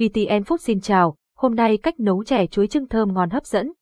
VTN Food xin chào, hôm nay cách nấu chè chuối trưng thơm ngon hấp dẫn.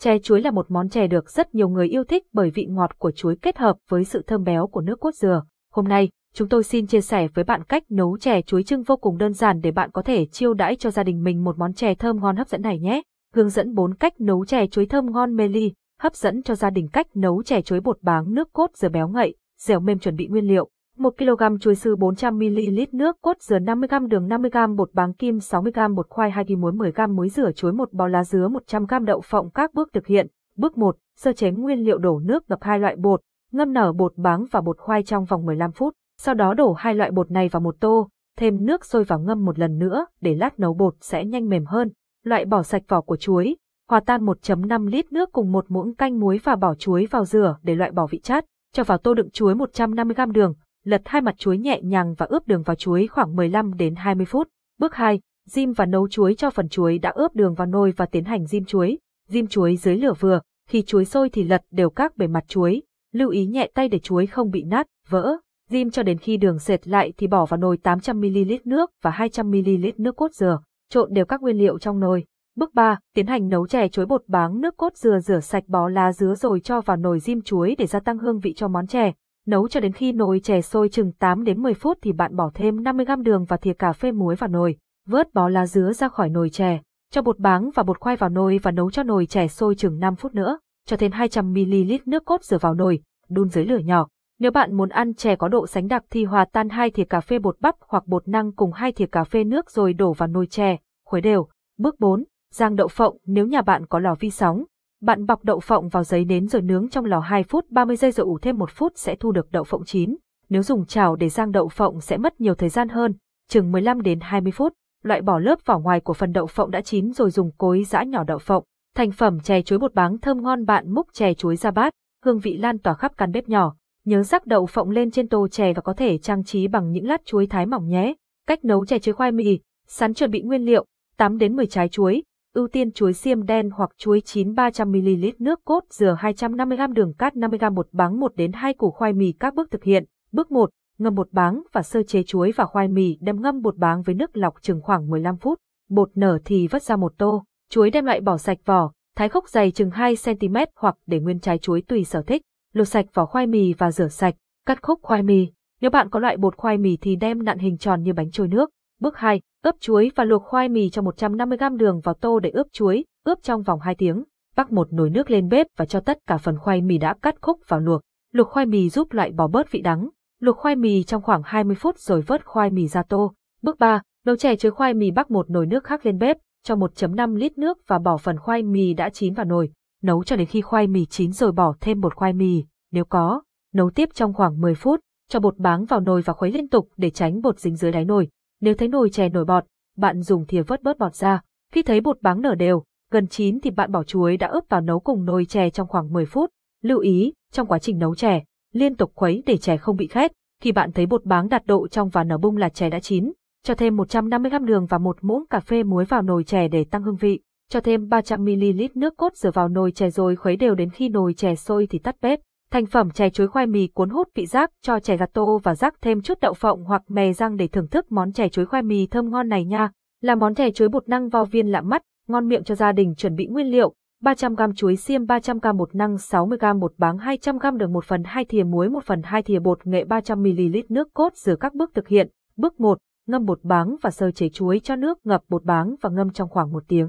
Chè chuối là một món chè được rất nhiều người yêu thích bởi vị ngọt của chuối kết hợp với sự thơm béo của nước cốt dừa. Hôm nay, chúng tôi xin chia sẻ với bạn cách nấu chè chuối trưng vô cùng đơn giản để bạn có thể chiêu đãi cho gia đình mình một món chè thơm ngon hấp dẫn này nhé. Hướng dẫn 4 cách nấu chè chuối thơm ngon mê ly, hấp dẫn cho gia đình cách nấu chè chuối bột báng nước cốt dừa béo ngậy, dẻo mềm chuẩn bị nguyên liệu. 1 kg chuối sư 400ml nước cốt dừa 50g đường 50g bột báng kim 60g bột khoai 2 ghi muối 10g muối rửa chuối một bò lá dứa 100g đậu phộng các bước thực hiện. Bước 1, sơ chế nguyên liệu đổ nước ngập hai loại bột, ngâm nở bột báng và bột khoai trong vòng 15 phút. Sau đó đổ hai loại bột này vào một tô, thêm nước sôi vào ngâm một lần nữa để lát nấu bột sẽ nhanh mềm hơn. Loại bỏ sạch vỏ của chuối, hòa tan 1.5 lít nước cùng một muỗng canh muối và bỏ chuối vào rửa để loại bỏ vị chát. Cho vào tô đựng chuối 150g đường, lật hai mặt chuối nhẹ nhàng và ướp đường vào chuối khoảng 15 đến 20 phút. Bước 2, diêm và nấu chuối cho phần chuối đã ướp đường vào nồi và tiến hành diêm chuối. Diêm chuối dưới lửa vừa, khi chuối sôi thì lật đều các bề mặt chuối, lưu ý nhẹ tay để chuối không bị nát, vỡ. Diêm cho đến khi đường sệt lại thì bỏ vào nồi 800ml nước và 200ml nước cốt dừa, trộn đều các nguyên liệu trong nồi. Bước 3, tiến hành nấu chè chuối bột báng nước cốt dừa rửa sạch bó lá dứa rồi cho vào nồi diêm chuối để gia tăng hương vị cho món chè. Nấu cho đến khi nồi chè sôi chừng 8 đến 10 phút thì bạn bỏ thêm 50g đường và thìa cà phê muối vào nồi. Vớt bó lá dứa ra khỏi nồi chè, cho bột báng và bột khoai vào nồi và nấu cho nồi chè sôi chừng 5 phút nữa. Cho thêm 200ml nước cốt dừa vào nồi, đun dưới lửa nhỏ. Nếu bạn muốn ăn chè có độ sánh đặc thì hòa tan hai thìa cà phê bột bắp hoặc bột năng cùng hai thìa cà phê nước rồi đổ vào nồi chè, khuấy đều. Bước 4, rang đậu phộng nếu nhà bạn có lò vi sóng. Bạn bọc đậu phộng vào giấy nến rồi nướng trong lò 2 phút 30 giây rồi ủ thêm 1 phút sẽ thu được đậu phộng chín. Nếu dùng chảo để rang đậu phộng sẽ mất nhiều thời gian hơn, chừng 15 đến 20 phút. Loại bỏ lớp vỏ ngoài của phần đậu phộng đã chín rồi dùng cối giã nhỏ đậu phộng. Thành phẩm chè chuối bột báng thơm ngon bạn múc chè chuối ra bát, hương vị lan tỏa khắp căn bếp nhỏ. Nhớ rắc đậu phộng lên trên tô chè và có thể trang trí bằng những lát chuối thái mỏng nhé. Cách nấu chè chuối khoai mì, sắn chuẩn bị nguyên liệu, 8 đến 10 trái chuối, ưu tiên chuối xiêm đen hoặc chuối chín 300ml nước cốt dừa 250g đường cát 50g bột báng 1 đến 2 củ khoai mì các bước thực hiện. Bước 1, ngâm bột báng và sơ chế chuối và khoai mì đem ngâm bột báng với nước lọc chừng khoảng 15 phút. Bột nở thì vắt ra một tô, chuối đem lại bỏ sạch vỏ, thái khúc dày chừng 2cm hoặc để nguyên trái chuối tùy sở thích. Lột sạch vỏ khoai mì và rửa sạch, cắt khúc khoai mì. Nếu bạn có loại bột khoai mì thì đem nặn hình tròn như bánh trôi nước. Bước 2, ướp chuối và luộc khoai mì cho 150g đường vào tô để ướp chuối, ướp trong vòng 2 tiếng. Bắc một nồi nước lên bếp và cho tất cả phần khoai mì đã cắt khúc vào luộc. Luộc khoai mì giúp loại bỏ bớt vị đắng. Luộc khoai mì trong khoảng 20 phút rồi vớt khoai mì ra tô. Bước 3, nấu chè chuối khoai mì bắc một nồi nước khác lên bếp, cho 1.5 lít nước và bỏ phần khoai mì đã chín vào nồi. Nấu cho đến khi khoai mì chín rồi bỏ thêm bột khoai mì, nếu có. Nấu tiếp trong khoảng 10 phút, cho bột báng vào nồi và khuấy liên tục để tránh bột dính dưới đáy nồi. Nếu thấy nồi chè nổi bọt, bạn dùng thìa vớt bớt bọt ra. Khi thấy bột báng nở đều, gần chín thì bạn bỏ chuối đã ướp vào nấu cùng nồi chè trong khoảng 10 phút. Lưu ý, trong quá trình nấu chè, liên tục khuấy để chè không bị khét. Khi bạn thấy bột báng đạt độ trong và nở bung là chè đã chín, cho thêm 150g đường và một muỗng cà phê muối vào nồi chè để tăng hương vị. Cho thêm 300ml nước cốt dừa vào nồi chè rồi khuấy đều đến khi nồi chè sôi thì tắt bếp. Thành phẩm chè chuối khoai mì cuốn hút vị giác cho chè gato và rắc thêm chút đậu phộng hoặc mè rang để thưởng thức món chè chuối khoai mì thơm ngon này nha. Là món chè chuối bột năng vo viên lạ mắt, ngon miệng cho gia đình chuẩn bị nguyên liệu. 300g chuối xiêm 300g bột năng 60g bột báng 200g đường 1 phần 2 thìa muối 1 phần 2 thìa bột nghệ 300ml nước cốt rửa các bước thực hiện. Bước 1, ngâm bột báng và sơ chế chuối cho nước ngập bột báng và ngâm trong khoảng 1 tiếng.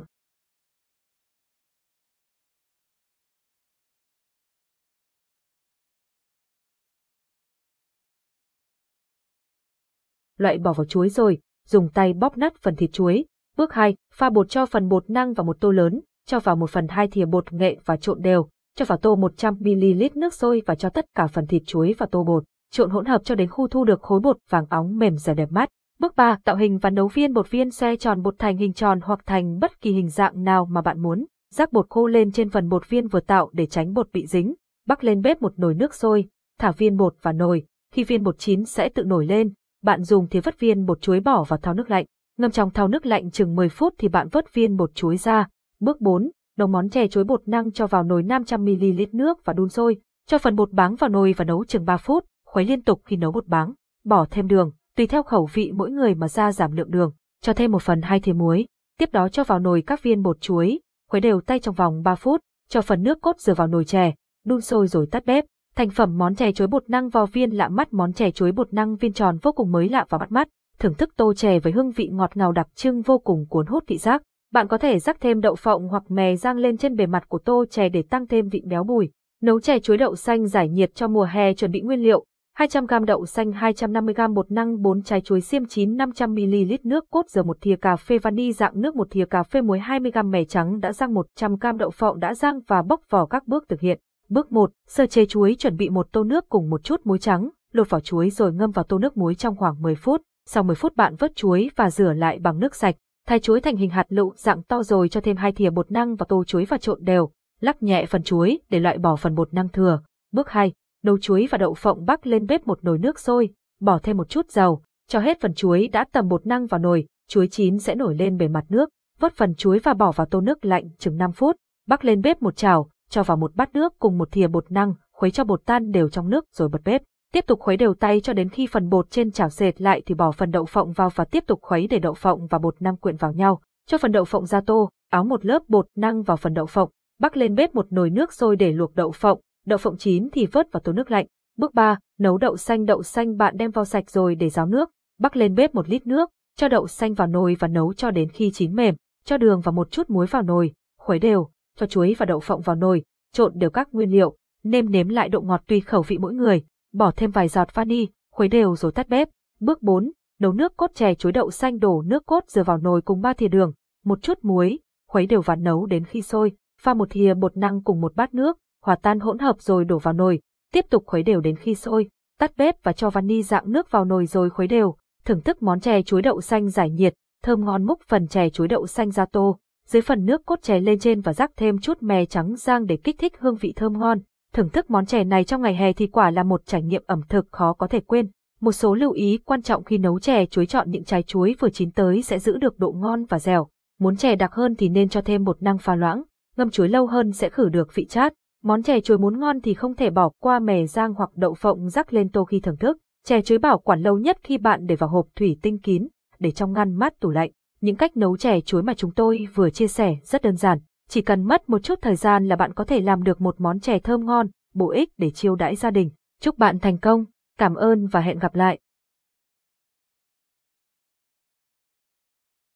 Loại bỏ vào chuối rồi, dùng tay bóp nát phần thịt chuối. Bước 2, pha bột cho phần bột năng vào một tô lớn, cho vào 1 phần 2 thìa bột nghệ và trộn đều, cho vào tô 100ml nước sôi và cho tất cả phần thịt chuối vào tô bột, trộn hỗn hợp cho đến khu thu được khối bột vàng óng mềm dẻo đẹp mắt. Bước 3, tạo hình và nấu viên bột viên xe tròn bột thành hình tròn hoặc thành bất kỳ hình dạng nào mà bạn muốn. Rắc bột khô lên trên phần bột viên vừa tạo để tránh bột bị dính. Bắc lên bếp một nồi nước sôi, thả viên bột vào nồi, khi viên bột chín sẽ tự nổi lên, bạn dùng thìa vớt viên bột chuối bỏ vào thau nước lạnh. Ngâm trong thau nước lạnh chừng 10 phút thì bạn vớt viên bột chuối ra. Bước 4, nấu món chè chuối bột năng cho vào nồi 500ml nước và đun sôi. Cho phần bột báng vào nồi và nấu chừng 3 phút, khuấy liên tục khi nấu bột báng. Bỏ thêm đường, tùy theo khẩu vị mỗi người mà ra giảm lượng đường. cho thêm một phần hai thìa muối, tiếp đó cho vào nồi các viên bột chuối, khuấy đều tay trong vòng 3 phút, cho phần nước cốt dừa vào nồi chè, đun sôi rồi tắt bếp. Thành phẩm món chè chuối bột năng vào viên lạ mắt món chè chuối bột năng viên tròn vô cùng mới lạ và bắt mắt, thưởng thức tô chè với hương vị ngọt ngào đặc trưng vô cùng cuốn hút vị giác. Bạn có thể rắc thêm đậu phộng hoặc mè rang lên trên bề mặt của tô chè để tăng thêm vị béo bùi. Nấu chè chuối đậu xanh giải nhiệt cho mùa hè chuẩn bị nguyên liệu. 200g đậu xanh 250g bột năng 4 trái chuối xiêm chín 500ml nước cốt dừa một thìa cà phê vani dạng nước một thìa cà phê muối 20g mè trắng đã rang 100g đậu phộng đã rang và bóc vỏ các bước thực hiện. Bước 1, sơ chế chuối chuẩn bị một tô nước cùng một chút muối trắng, lột vỏ chuối rồi ngâm vào tô nước muối trong khoảng 10 phút. Sau 10 phút bạn vớt chuối và rửa lại bằng nước sạch. Thái chuối thành hình hạt lựu dạng to rồi cho thêm hai thìa bột năng vào tô chuối và trộn đều. Lắc nhẹ phần chuối để loại bỏ phần bột năng thừa. Bước 2, nấu chuối và đậu phộng bắc lên bếp một nồi nước sôi, bỏ thêm một chút dầu, cho hết phần chuối đã tầm bột năng vào nồi, chuối chín sẽ nổi lên bề mặt nước, vớt phần chuối và bỏ vào tô nước lạnh chừng 5 phút, bắc lên bếp một chảo, cho vào một bát nước cùng một thìa bột năng, khuấy cho bột tan đều trong nước rồi bật bếp. Tiếp tục khuấy đều tay cho đến khi phần bột trên chảo dệt lại thì bỏ phần đậu phộng vào và tiếp tục khuấy để đậu phộng và bột năng quyện vào nhau. Cho phần đậu phộng ra tô, áo một lớp bột năng vào phần đậu phộng, bắc lên bếp một nồi nước sôi để luộc đậu phộng, đậu phộng chín thì vớt vào tô nước lạnh. Bước 3, nấu đậu xanh đậu xanh bạn đem vào sạch rồi để ráo nước, bắc lên bếp một lít nước, cho đậu xanh vào nồi và nấu cho đến khi chín mềm, cho đường và một chút muối vào nồi, khuấy đều, cho chuối và đậu phộng vào nồi, trộn đều các nguyên liệu, nêm nếm lại độ ngọt tùy khẩu vị mỗi người, bỏ thêm vài giọt vani, khuấy đều rồi tắt bếp. Bước 4, nấu nước cốt chè chuối đậu xanh đổ nước cốt dừa vào nồi cùng ba thìa đường, một chút muối, khuấy đều và nấu đến khi sôi, pha một thìa bột năng cùng một bát nước, hòa tan hỗn hợp rồi đổ vào nồi, tiếp tục khuấy đều đến khi sôi, tắt bếp và cho vani dạng nước vào nồi rồi khuấy đều, thưởng thức món chè chuối đậu xanh giải nhiệt, thơm ngon múc phần chè chuối đậu xanh ra tô, dưới phần nước cốt chè lên trên và rắc thêm chút mè trắng rang để kích thích hương vị thơm ngon. Thưởng thức món chè này trong ngày hè thì quả là một trải nghiệm ẩm thực khó có thể quên. Một số lưu ý quan trọng khi nấu chè chuối chọn những trái chuối vừa chín tới sẽ giữ được độ ngon và dẻo. Muốn chè đặc hơn thì nên cho thêm bột năng pha loãng, ngâm chuối lâu hơn sẽ khử được vị chát. Món chè chuối muốn ngon thì không thể bỏ qua mè rang hoặc đậu phộng rắc lên tô khi thưởng thức. Chè chuối bảo quản lâu nhất khi bạn để vào hộp thủy tinh kín, để trong ngăn mát tủ lạnh. Những cách nấu chè chuối mà chúng tôi vừa chia sẻ rất đơn giản, chỉ cần mất một chút thời gian là bạn có thể làm được một món chè thơm ngon, bổ ích để chiêu đãi gia đình. Chúc bạn thành công, cảm ơn và hẹn gặp lại.